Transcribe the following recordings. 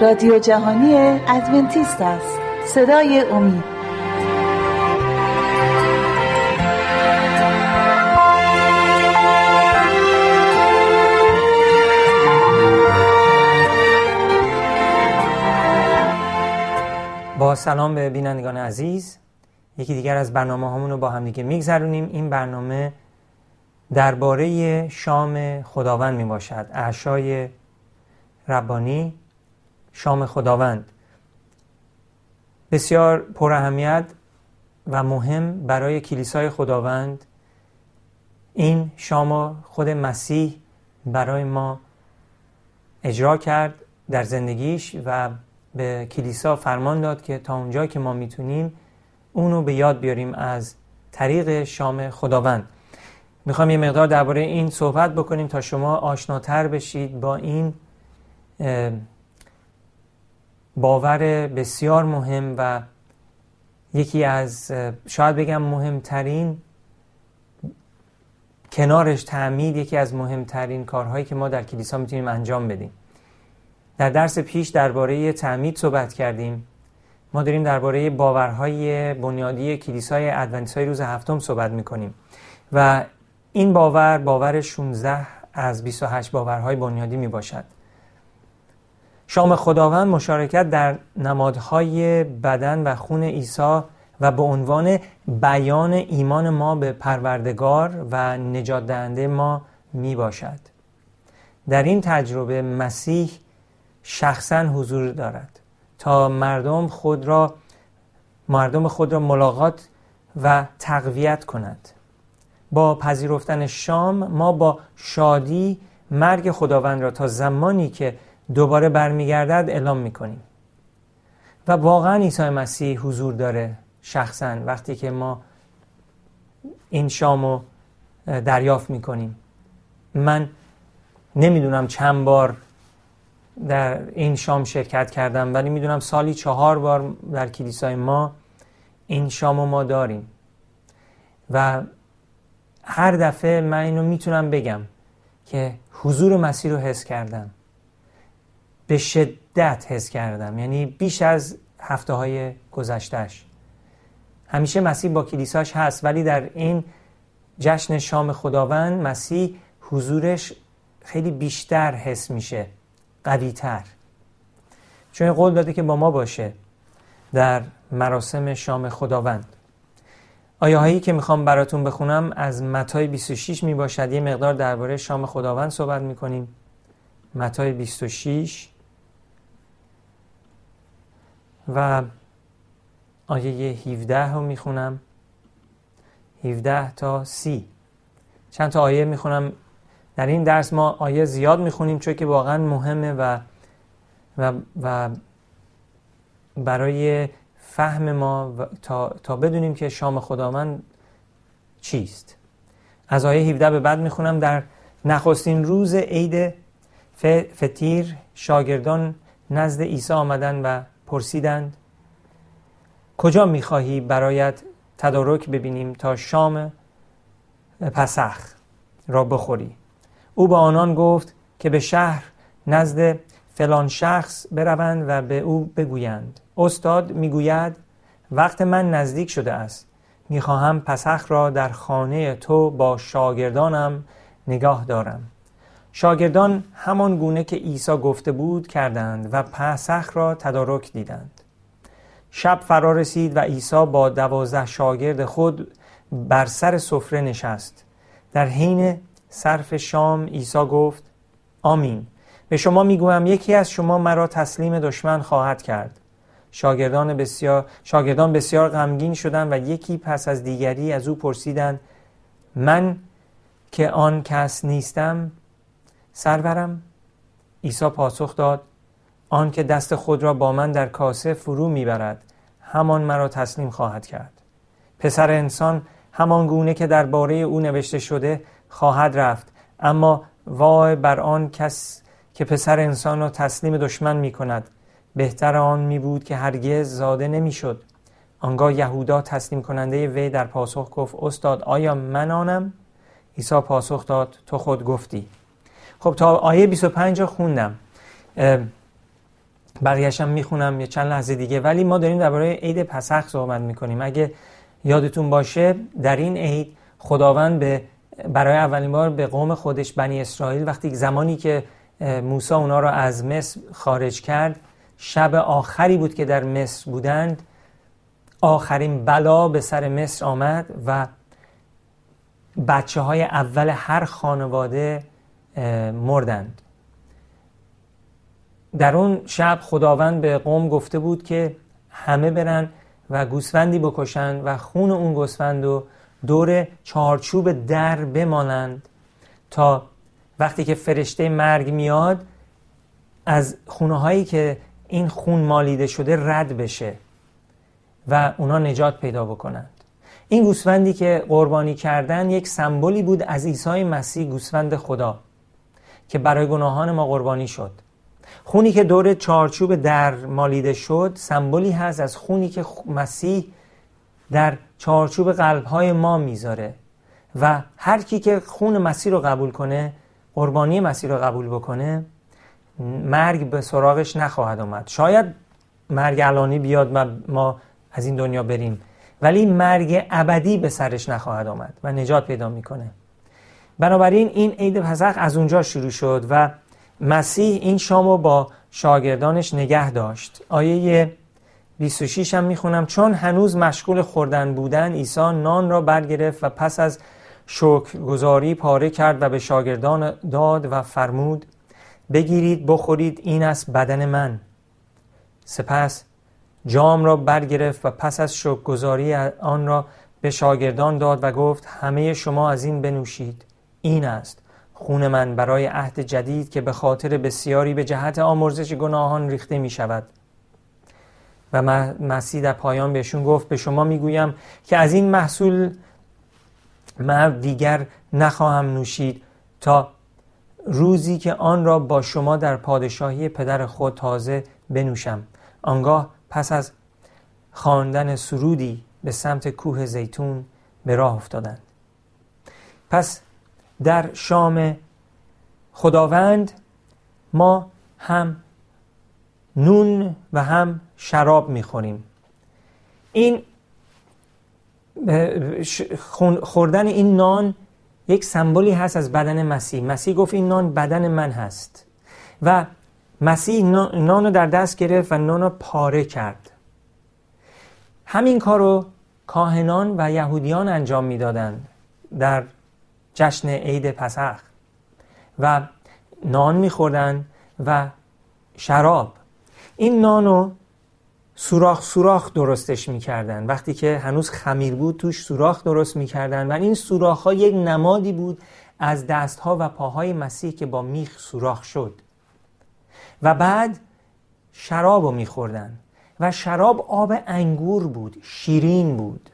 رادیو جهانی ادونتیست است. صدای امید. با سلام به بینندگان عزیز. یکی دیگر از برنامه همون رو با هم دیگه میگذرونیم. این برنامه درباره شام خداوند می باشد اعشای ربانی شام خداوند. بسیار پر اهمیت و مهم برای کلیسای خداوند این شام خود مسیح برای ما اجرا کرد در زندگیش و به کلیسا فرمان داد که تا اونجا که ما می‌تونیم اونو به یاد بیاریم از طریق شام خداوند. می‌خوام یه مقدار درباره این صحبت بکنیم تا شما آشناتر بشید با این باور بسیار مهم و یکی از شاید بگم مهمترین کنارش تعمید یکی از مهمترین کارهایی که ما در کلیسا می‌تونیم انجام بدیم. در درس پیش درباره تعمید صحبت کردیم. ما داریم درباره باورهای بنیادی کلیسای ادونتیستای روز هفتم صحبت می‌کنیم و این باور باور 16 از 28 باورهای بنیادی می باشد شام خداوند مشارکت در نمادهای بدن و خون عیسی و به عنوان بیان ایمان ما به پروردگار و نجات دهنده ما می باشد. در این تجربه مسیح شخصا حضور دارد تا مردم خود را مردم خود را ملاقات و تقویت کند. با پذیرفتن شام ما با شادی مرگ خداوند را تا زمانی که دوباره برمیگردد اعلام می‌کنیم. و واقعا عیسی مسیح حضور داره شخصا وقتی که ما این شام رو دریافت می‌کنیم. من نمی‌دونم چند بار در این شام شرکت کردم ولی می‌دونم سالی چهار بار در کلیسای ما این شام ما داریم. و هر دفعه من اینو می‌تونم بگم که حضور مسیح رو حس کردم. به شدت حس کردم. یعنی بیش از هفته های گذشتهش همیشه مسیح با کلیساش هست ولی در این جشن شام خداوند مسیح حضورش خیلی بیشتر حس میشه قویتر. چون قول داده که با ما باشه در مراسم شام خداوند. آیه هایی که می‌خوام براتون بخونم از متای 26 می باشد یه مقدار درباره شام خداوند صحبت می‌کنیم. متای 26 و آیه 17 رو می‌خونم. 17 تا 30 چند تا آیه می‌خونم. در این درس ما آیه زیاد می‌خونیم چون که واقعا مهمه و و, و برای فهم ما تا, تا بدونیم که شام خداوند چیست. از آیه 17 به بعد می‌خونم. در نخستین روز عید فتیر شاگردان نزد عیسی آمدن و پرسیدند کجا می‌خواهی برایت تدارک ببینیم تا شام پسخ را بخوری؟ او به آنان گفت که به شهر نزد فلان شخص بروند و به او بگویند. استاد می‌گوید وقت من نزدیک شده است. می‌خواهم پسخ را در خانه تو با شاگردانم نگاه دارم. شاگردان همان گونه که عیسی گفته بود کردند و پسخ را تدارک دیدند. شب فرا رسید و عیسی با دوازده شاگرد خود بر سر سفره نشست. در حین صرف شام عیسی گفت آمین. به شما می‌گویم یکی از شما مرا تسلیم دشمن خواهد کرد. شاگردان بسیار شاگردان بسیار غمگین شدند و یکی پس از دیگری از او پرسیدند من که آن کس نیستم سرورم. عیسی پاسخ داد آن که دست خود را با من در کاسه فرو می‌برد همان مرا تسلیم خواهد کرد. پسر انسان همان گونه که درباره او نوشته شده خواهد رفت اما وای بر آن کس که پسر انسان را تسلیم دشمن می کند بهتر آن می بود که هرگز زاده نمی شد آنگاه یهودا تسلیم کننده وی در پاسخ گفت استاد آیا من آنم؟ عیسی پاسخ داد تو خود گفتی. خب تا آیه 25 رو خوندم. بقیهشم می‌خونم یه چند لحظه دیگه. ولی ما داریم درباره عید پسخ صحبت می‌کنیم. اگه یادتون باشه در این عید خداوند به برای اولین بار به قوم خودش بنی اسرائیل وقتی زمانی که موسی اونا رو از مصر خارج کرد شب آخری بود که در مصر بودند آخرین بلا به سر مصر آمد و بچه های اول هر خانواده مردند. در اون شب خداوند به قوم گفته بود که همه برن و گوسفندی بکشند و خون اون گوسفند رو دور چارچوب در بمانند تا وقتی که فرشته مرگ میاد از خونه هایی که این خون مالیده شده رد بشه و اونا نجات پیدا بکنند. این گوسفندی که قربانی کردن یک سمبولی بود از عیسی مسیح گوسفند خدا. که برای گناهان ما قربانی شد. خونی که دور چارچوب در مالیده شد سمبولی هست از خونی که مسیح در چارچوب قلبهای ما می‌ذاره و هر کی که خون مسیح رو قبول کنه قربانی مسیح رو قبول بکنه مرگ به سراغش نخواهد آمد. شاید مرگ علانی بیاد و ما از این دنیا بریم ولی مرگ ابدی به سرش نخواهد آمد و نجات پیدا می‌کنه. بنابراین این عید پسخ از اونجا شروع شد و مسیح این شام رو با شاگردانش نگه داشت. آیه 26 هم می‌خونم. چون هنوز مشغول خوردن بودن عیسی نان را برگرفت و پس از شکرگزاری پاره کرد و به شاگردان داد و فرمود بگیرید بخورید این است بدن من. سپس جام را برگرفت و پس از شکرگزاری آن را به شاگردان داد و گفت همه شما از این بنوشید. این است. خون من برای عهد جدید که به خاطر بسیاری به جهت آمرزش گناهان ریخته می شود و مسیح در پایان بهشون گفت به شما می‌گویم که از این محصول من دیگر نخواهم نوشید تا روزی که آن را با شما در پادشاهی پدر خود تازه بنوشم. آنگاه پس از خواندن سرودی به سمت کوه زیتون به راه افتادند. پس در شام خداوند ما هم نون و هم شراب می‌خوریم. این خوردن این نان یک سمبولی هست از بدن مسیح. مسیح گفت این نان بدن من هست. و مسیح نان رو در دست گرفت و نان رو پاره کرد. همین کار رو کاهنان و یهودیان انجام می‌دادند. در جشن عید پسخ. و نان میخوردن و شراب. این نانو سوراخ سوراخ درستش می‌کردن. وقتی که هنوز خمیر بود توش سوراخ درست می‌کردن. و این سوراخ ها یک نمادی بود از دست ها و پاهای مسیح که با میخ سوراخ شد. و بعد شراب رو میخوردن. و شراب آب انگور بود شیرین بود.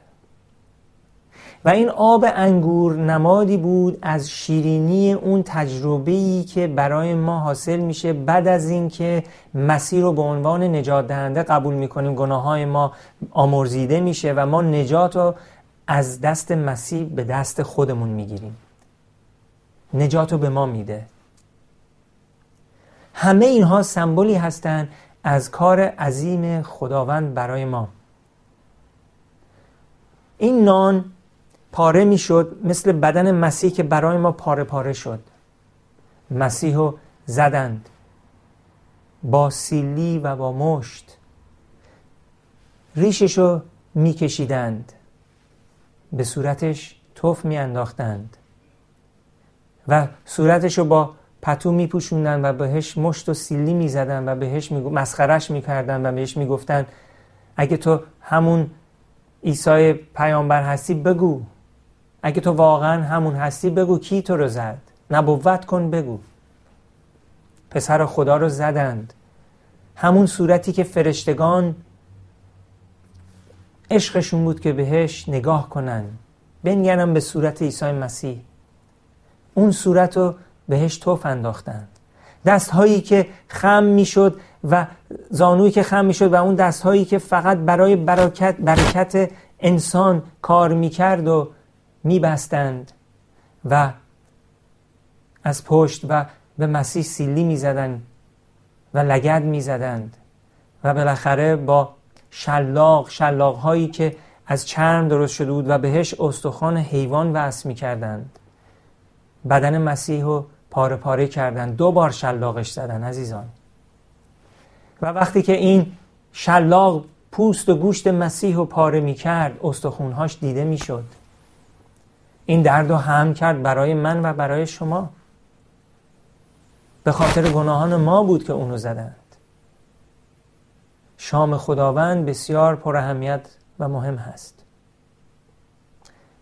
و این آب انگور نمادی بود از شیرینی اون تجربه‌ای که برای ما حاصل میشه بعد از اینکه مسیر رو به عنوان نجات دهنده قبول می‌کنیم گناه های ما آمرزیده میشه و ما نجات رو از دست مسیح به دست خودمون می‌گیریم. نجات رو به ما میده. همه اینها سمبولی هستند از کار عظیم خداوند برای ما. این نان پاره می‌شد مثل بدن مسیح که برای ما پاره پاره شد. مسیح رو زدند با سیلی و با مشت. ریشش رو میکشیدند. به صورتش توف میانداختند. و صورتش رو با پتو میپوشوندن و بهش مشت و سیلی می‌زدن و بهش مسخرش می‌کردن و بهش می‌گفتن اگه تو همون عیسی پیامبر هستی بگو. اگه تو واقعا همون هستی بگو کی تو رو زد. نبوت کن بگو. پسر خدا رو زدند. همون صورتی که فرشتگان عشقشون بود که بهش نگاه کنن. بنگرم به صورت عیسی مسیح. اون صورت رو بهش توف انداختند دست هایی که خم می‌شد و زانویی که خم می‌شد و اون دست هایی که فقط برای برکت, برکت انسان کار می‌کرد و میبستند و از پشت و به مسیح سیلی می‌زدند و لگد می‌زدند و بالاخره با شلاق شلاق هایی که از چرم درست شده بود و بهش استخوان حیوان وصل می کردند بدن مسیح رو پاره پاره کردن دو بار شلاقش زدن عزیزان. و وقتی که این شلاق پوست و گوشت مسیح رو پاره می کرد استخونهاش دیده می شد این درد رو هم کرد برای من و برای شما. به خاطر گناهان ما بود که اونو زدند. شام خداوند بسیار پر اهمیت و مهم هست.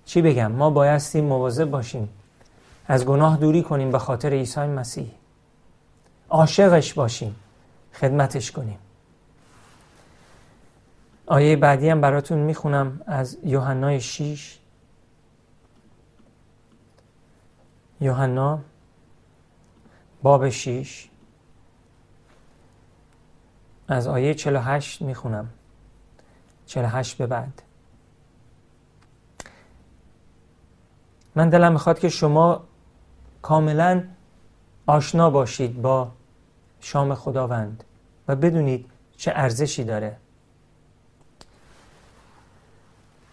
چی بگم؟ ما بایستی مواظب باشیم از گناه دوری کنیم به خاطر عیسی مسیح. عاشقش باشیم خدمتش کنیم. آیه بعدی هم براتون می‌خونم از یوحنا 6 یوحنا باب 6 از آیه 48 می‌خونم. 48 به بعد. من دلم می‌خواد که شما کاملا آشنا باشید با شام خداوند و بدونید چه ارزشی داره.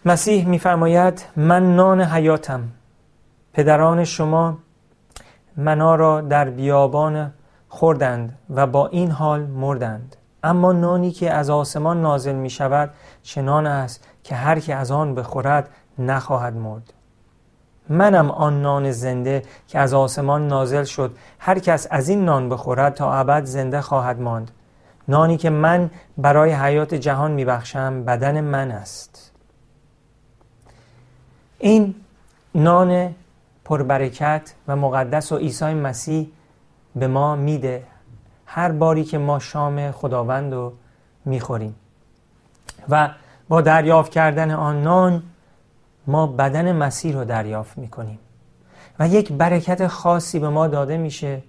مسیح میفرماید من نان حیاتم. پدران شما منا را در بیابان خوردند و با این حال مردند. اما نانی که از آسمان نازل می شود چنان است که هر که از آن بخورد نخواهد مرد. منم آن نان زنده که از آسمان نازل شد هر کس از این نان بخورد تا ابد زنده خواهد ماند. نانی که من برای حیات جهان میبخشم بدن من است. این نان پربرکت و مقدس و عیسی مسیح به ما میده. هر باری که ما شام خداوند رو می‌خوریم. و با دریافت کردن آن نان ما بدن مسیح رو دریافت می‌کنیم. و یک برکت خاصی به ما داده میشه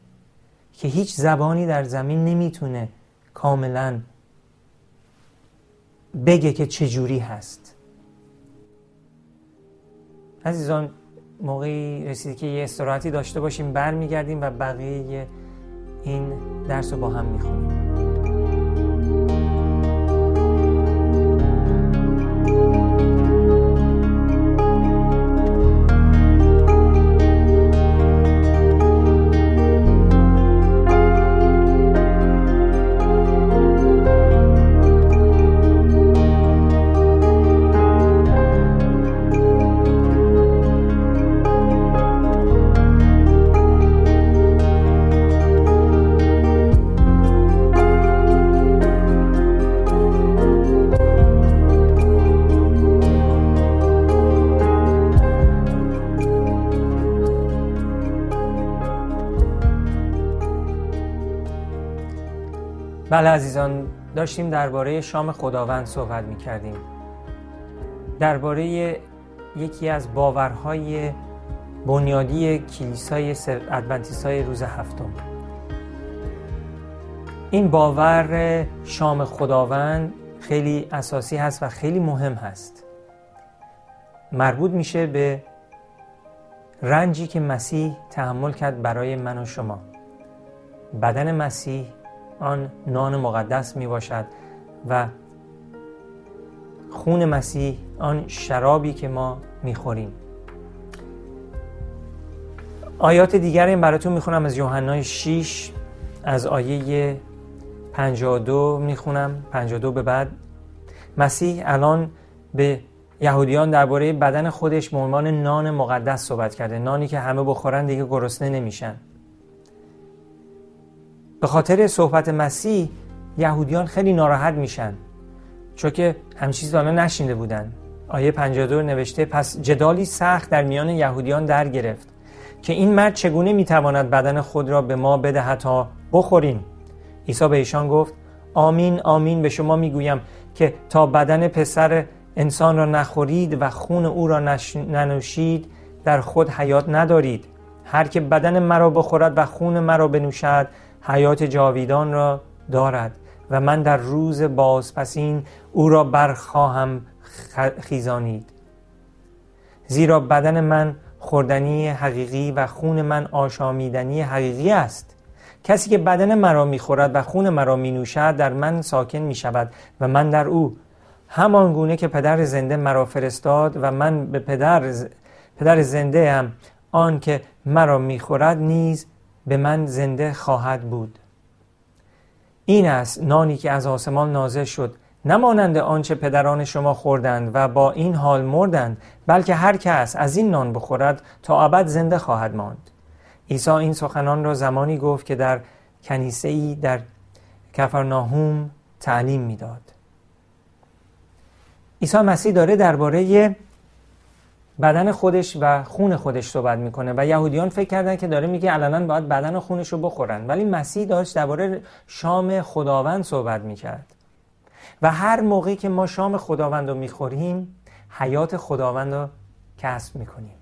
که هیچ زبانی در زمین نمی‌تونه کاملا بگه که چجوری هست. عزیزان موقعی رسیدی که یه استراحتی داشته باشیم برمیگردیم و بقیه این درس رو با هم می‌خونیم. بله عزیزان داشتیم درباره شام خداوند صحبت می کردیم درباره یکی از باورهای بنیادی کلیسای ادونتیست روز هفتم. این باور شام خداوند خیلی اساسی هست و خیلی مهم هست. مربوط میشه به رنجی که مسیح تحمل کرد برای من و شما. بدن مسیح آن نان مقدس می باشد و خون مسیح آن شرابی که ما می خوریم آیات دیگر این براتون می‌خونم از یوحنا 6 از آیه 52 می‌خونم. 52 به بعد. مسیح الان به یهودیان درباره بدن خودش به عنوان نان مقدس صحبت کرده. نانی که همه بخورن دیگه گرسنه نمیشن. به خاطر صحبت مسیح یهودیان خیلی ناراحت میشن. چون که همچیز حالا نشینده بودن. آیه 52 نوشته پس جدالی سخت در میان یهودیان در گرفت که این مرد چگونه می‌تواند بدن خود را به ما بده تا بخوریم؟ عیسی به ایشان گفت آمین آمین به شما می‌گویم که تا بدن پسر انسان را نخورید و خون او را ننوشید در خود حیات ندارید. هر که بدن مرا بخورد و خون مرا بنوشد حیات جاویدان را دارد و من در روز بازپسین او را برخواهم خیزانید. زیرا بدن من خوردنی حقیقی و خون من آشامیدنی حقیقی است. کسی که بدن مرا می‌خورد و خون مرا مینوشد در من ساکن می‌شود و من در او. همان گونه که پدر زنده مرا فرستاد و من به پدر, پدر زنده هم آن که مرا می‌خورد نیز به من زنده خواهد بود. این است نانی که از آسمان نازل شد نمانند آنچه پدران شما خوردند و با این حال مردند بلکه هر کس از این نان بخورد تا ابد زنده خواهد ماند. عیسی این سخنان را زمانی گفت که در کنیسه ای در کفرناهوم تعلیم می‌داد. عیسی مسیح داره درباره بدن خودش و خون خودش صحبت می‌کنه و یهودیان فکر کردن که داره میگه علنا باید بدن و خونش رو بخورن. ولی مسیح داشت درباره شام خداوند صحبت می‌کرد. و هر موقعی که ما شام خداوند رو می‌خوریم حیات خداوند رو کسب می‌کنیم.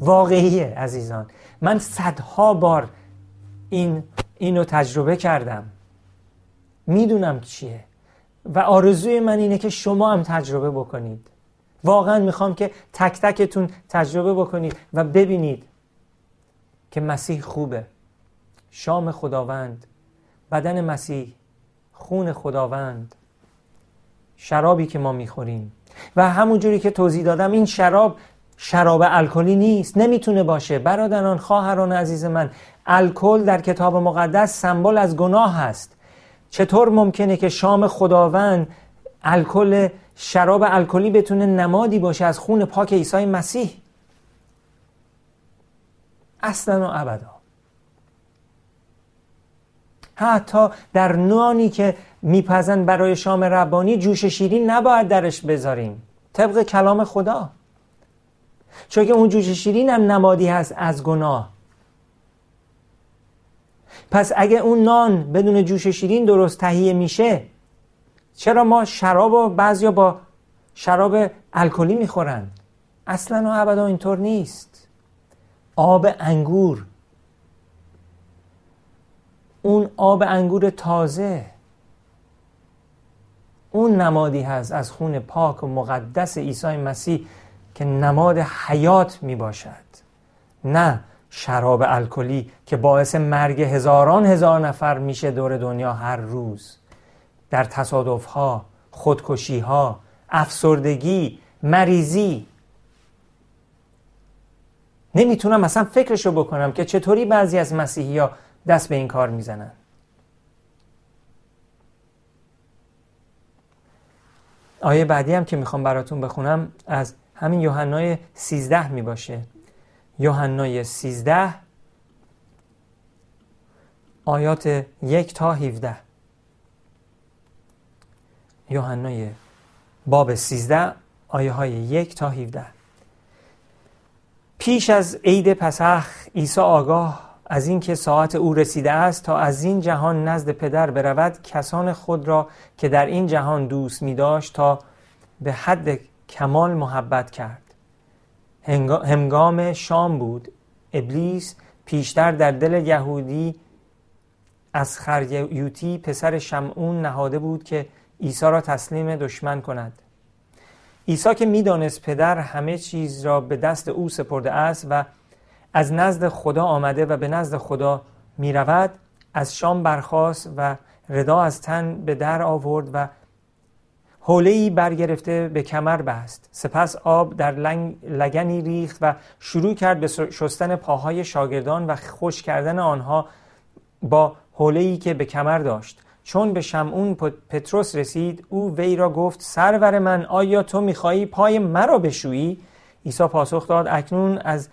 واقعیه عزیزان. من صدها بار این اینو تجربه کردم. می‌دونم چیه. و آرزوی من اینه که شما هم تجربه بکنید. واقعا می‌خوام که تک تکتون تجربه بکنید و ببینید که مسیح خوبه. شام خداوند بدن مسیح خون خداوند شرابی که ما می‌خوریم. و همونجوری که توضیح دادم این شراب شراب الکلی نیست. نمی‌تونه باشه. برادران خواهران عزیز من الکل در کتاب مقدس سمبل از گناه هست. چطور ممکنه که شام خداوند الکل شراب الکلی بتونه نمادی باشه از خون پاک عیسی مسیح؟ اصلا و ابدا. حتی در نانی که میپزن برای شام ربانی جوش شیرین نباید درش بذاریم. طبق کلام خدا. چون که اون جوش شیرین هم نمادی هست از گناه. پس اگه اون نان بدون جوش شیرین درست تهیه میشه چرا ما شراب و بعضیا با شراب الکلی می‌خورن؟ اصلا و ابدا اینطور نیست. آب انگور. اون آب انگور تازه. اون نمادی هست از خون پاک و مقدس عیسی مسیح که نماد حیات می باشد نه شراب الکلی که باعث مرگ هزاران هزار نفر میشه دور دنیا هر روز. در تصادف ها خودکشی ها افسردگی مریضی. نمی‌تونم اصلا فکرشو بکنم که چطوری بعضی از مسیحی ها دست به این کار می‌زنن. آیه بعدی هم که می‌خوام براتون بخونم از همین یوحنای 13 می باشه یوحنای 13 آیات یک تا 17 یوحنای باب 13 آیه های یک تا 17 پیش از عید پسخ عیسی آگاه از اینکه ساعت او رسیده است تا از این جهان نزد پدر برود کسان خود را که در این جهان دوست می داشت تا به حد کمال محبت کرد. هنگام شام بود. ابلیس پیشتر در دل یهودی از خریوتی پسر شمعون نهاده بود که عیسی را تسلیم دشمن کند. عیسی که می‌دانست پدر همه چیز را به دست او سپرده است و از نزد خدا آمده و به نزد خدا می رود از شام برخاست و ردا از تن به در آورد و حوله برگرفته به کمر بست. سپس آب در لگنی ریخت و شروع کرد به شستن پاهای شاگردان و خوش کردن آنها با حوله که به کمر داشت. چون به شمعون پتروس رسید او وی را گفت سرور من آیا تو می‌خواهی پای مرا بشویی؟ عیسی پاسخ داد اکنون از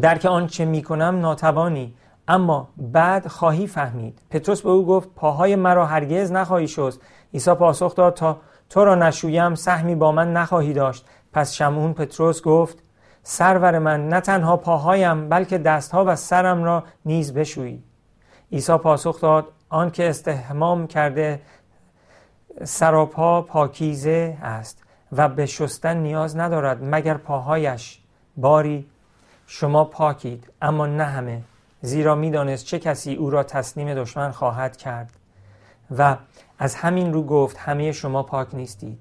درک آنچه می‌کنم ناتوانی اما بعد خواهی فهمید. پتروس به او گفت پاهای مرا هرگز نخواهی شست. عیسی پاسخ داد تا تو را نشویم سهمی با من نخواهی داشت. پس شمعون پتروس گفت سرور من نه تنها پاهایم بلکه دستها و سرم را نیز بشویی. عیسی پاسخ داد آن که استحمام کرده سراپا پاکیزه است و به شستن نیاز ندارد مگر پاهایش. باری شما پاکید اما نه همه. زیرا می‌دانست چه کسی او را تسلیم دشمن خواهد کرد. و از همین رو گفت همه شما پاک نیستید.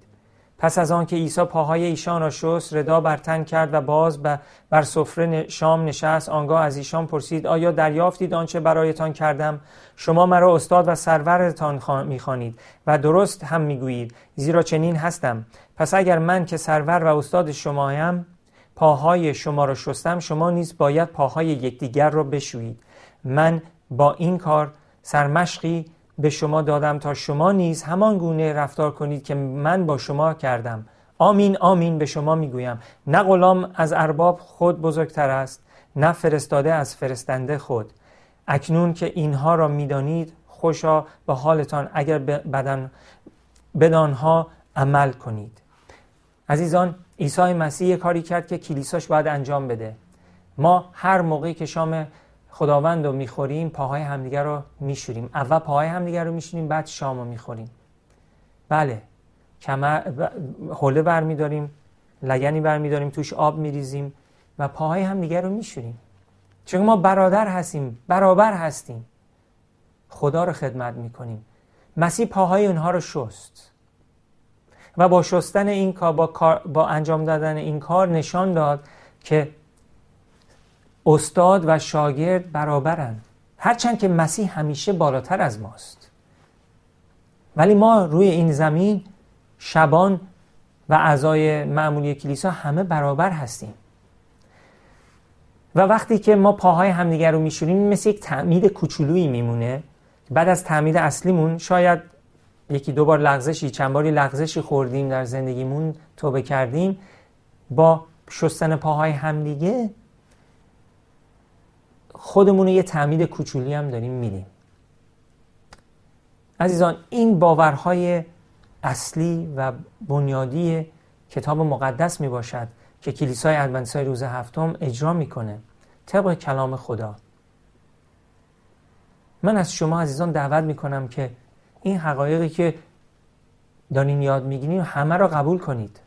پس از آنکه عیسی پاهای ایشان را شست ردا بر تن کرد و باز بر سفره شام نشست. آنگاه از ایشان پرسید آیا دریافتید آنچه برایتان کردم؟ شما مرا استاد و سرورتان می‌خوانید و درست هم می‌گویید زیرا چنین هستم. پس اگر من که سرور و استاد شمایم پاهای شما را شستم شما نیز باید پاهای یکدیگر را بشویید. من با این کار سرمشقی به شما دادم تا شما نیز همان گونه رفتار کنید که من با شما کردم. آمین آمین به شما می‌گویم. نه غلام از ارباب خود بزرگتر است نه فرستاده از فرستنده خود. اکنون که اینها را می‌دانید خوشا به حالتان اگر بدن بدانها عمل کنید. عزیزان عیسی مسیح کاری کرد که کلیساش باید انجام بده. ما هر موقعی که شام خداوند رو می‌خوریم پاهای همدیگر رو میشوریم. اول پاهای همدیگر رو میشوریم بعد شام رو می‌خوریم. بله کمر حوله برمیداریم لگنی برمیداریم توش آب میریزیم و پاهای همدیگر رو میشوریم. چون ما برادر هستیم برابر هستیم. خدا رو خدمت می‌کنیم. مسیح پاهای اونها رو شست. و با شستن این کار با, با انجام دادن این کار نشان داد که استاد و شاگرد برابرند. هرچند که مسیح همیشه بالاتر از ماست. ولی ما روی این زمین شبان و اعضای معمولی کلیسا همه برابر هستیم. و وقتی که ما پاهای همدیگر رو میشوریم مثل یک تعمید کوچولویی میمونه. بعد از تعمید اصلیمون شاید یکی دو بار لغزشی چند باری لغزشی خوردیم در زندگیمون توبه کردیم. با شستن پاهای همدیگه خودمون یه تعمید کوچولی هم داریم میدیم. عزیزان این باورهای اصلی و بنیادی کتاب مقدس می باشد که کلیسای ادونتیستای روز هفتم اجرا می‌کنه طبق کلام خدا. من از شما عزیزان دعوت می‌کنم که این حقایقی که دارین یاد می‌گیرین همه را قبول کنید.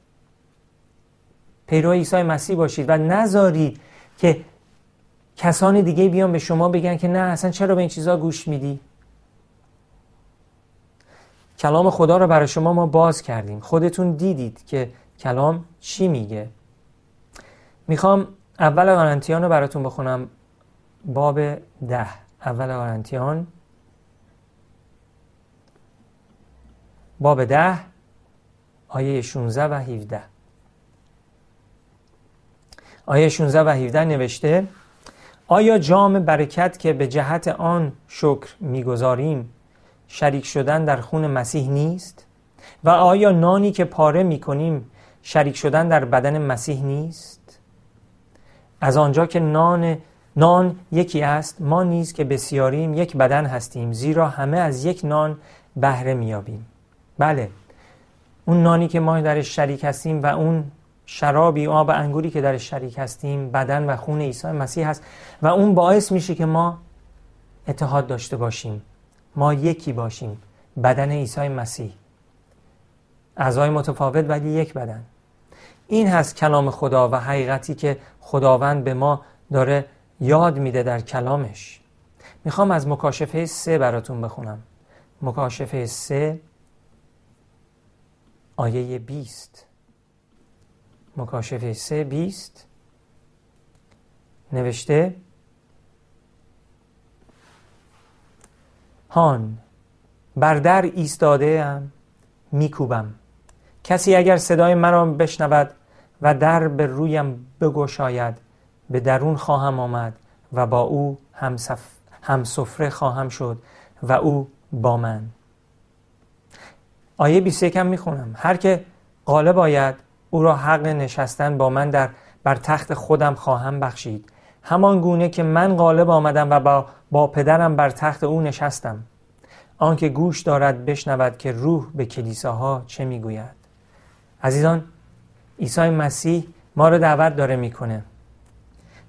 پیرو عیسی مسیح باشید و نذارید که کسان دیگه بیان به شما بگن که نه اصلا چرا به این چیزا گوش میدی؟ کلام خدا رو برای شما ما باز کردیم. خودتون دیدید که کلام چی میگه. می‌خوام اول قرنتیان رو براتون بخونم. باب ده. اول قرنتیان باب ده آیه 16 و 17 آیه 16 و 17 نوشته آیا جام برکت که به جهت آن شکر می‌گذاریم شریک شدن در خون مسیح نیست؟ و آیا نانی که پاره می‌کنیم شریک شدن در بدن مسیح نیست؟ از آنجا که نان نان یکی است ما نیز که بسیاریم یک بدن هستیم زیرا همه از یک نان بهره میابیم بله اون نانی که ما درش شریک هستیم و اون شرابی آب انگوری که در شریک هستیم بدن و خون عیسی مسیح هست و اون باعث میشه که ما اتحاد داشته باشیم. ما یکی باشیم بدن عیسی مسیح. اعضای متفاوت ولی یک بدن. این هست کلام خدا و حقیقتی که خداوند به ما داره یاد میده در کلامش. می‌خوام از مکاشفه سه براتون بخونم. مکاشفه سه آیه بیست. مکاشفه سه بیست. نوشته هان بر در ایستاده ام میکوبم. کسی اگر صدای مرا بشنود و در به رویم بگشاید به درون خواهم آمد و با او هم, هم سفره خواهم شد و او با من. آیه 21 هم می‌خونم. هر که غالب باید او را حق نشستن با من در بر تخت خودم خواهم بخشید. همان گونه که من غالب آمدم و با, با پدرم بر تخت او نشستم. آنکه گوش دارد بشنود که روح به کلیساها چه می‌گوید. عزیزان عیسی مسیح ما رو دعوت داره می‌کنه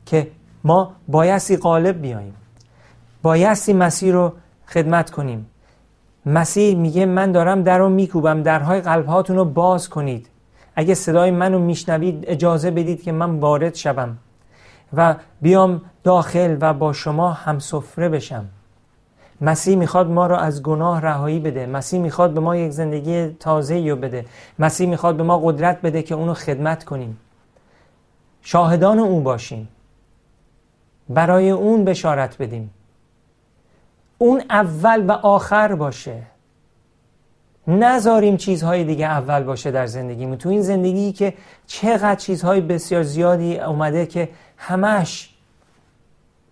که ما بایستی غالب بیاییم. بایستی مسیح رو خدمت کنیم. مسیح میگه من دارم در رو میکوبم درهای قلبهاتون رو باز کنید. اگه صدای منو میشنوید اجازه بدید که من وارد شوم و بیام داخل و با شما هم سفره بشم. مسیح می‌خواد ما رو از گناه رهایی بده. مسیح می‌خواد به ما یک زندگی تازه رو بده. مسیح می‌خواد به ما قدرت بده که اونو خدمت کنیم. شاهدان اون باشیم. برای اون بشارت بدیم. اون اول و آخر باشه. نذاریم چیزهای دیگه اول باشه در زندگیمون. تو این زندگی که چقدر چیزهای بسیار زیادی اومده که همش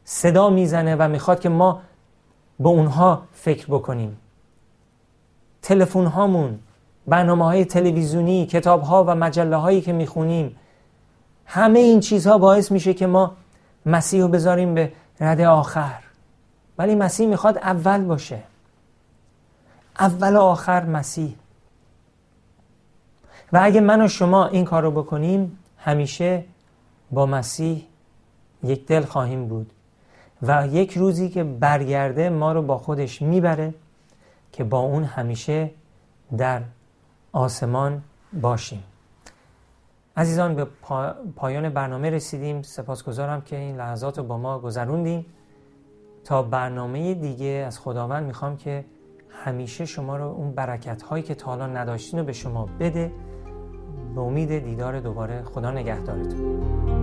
صدا می‌زنه و می‌خواد که ما به اونها فکر بکنیم. تلفن هامون برنامه های تلویزیونی کتاب ها و مجله هایی که می‌خونیم همه این چیزها باعث میشه که ما مسیح رو بذاریم به رده آخر. ولی مسیح می‌خواد اول باشه. اول و آخر مسیح. و اگه من و شما این کار رو بکنیم همیشه با مسیح یک دل خواهیم بود. و یک روزی که برگرده ما رو با خودش می‌بره که با اون همیشه در آسمان باشیم. عزیزان به پایان برنامه رسیدیم. سپاسگزارم که این لحظات رو با ما گذروندیم تا برنامه دیگه از خداوند می‌خوام که همیشه شما رو اون برکت هایی که تا حالا نداشتین رو به شما بده. به امید دیدار دوباره. خدا نگهدارتون.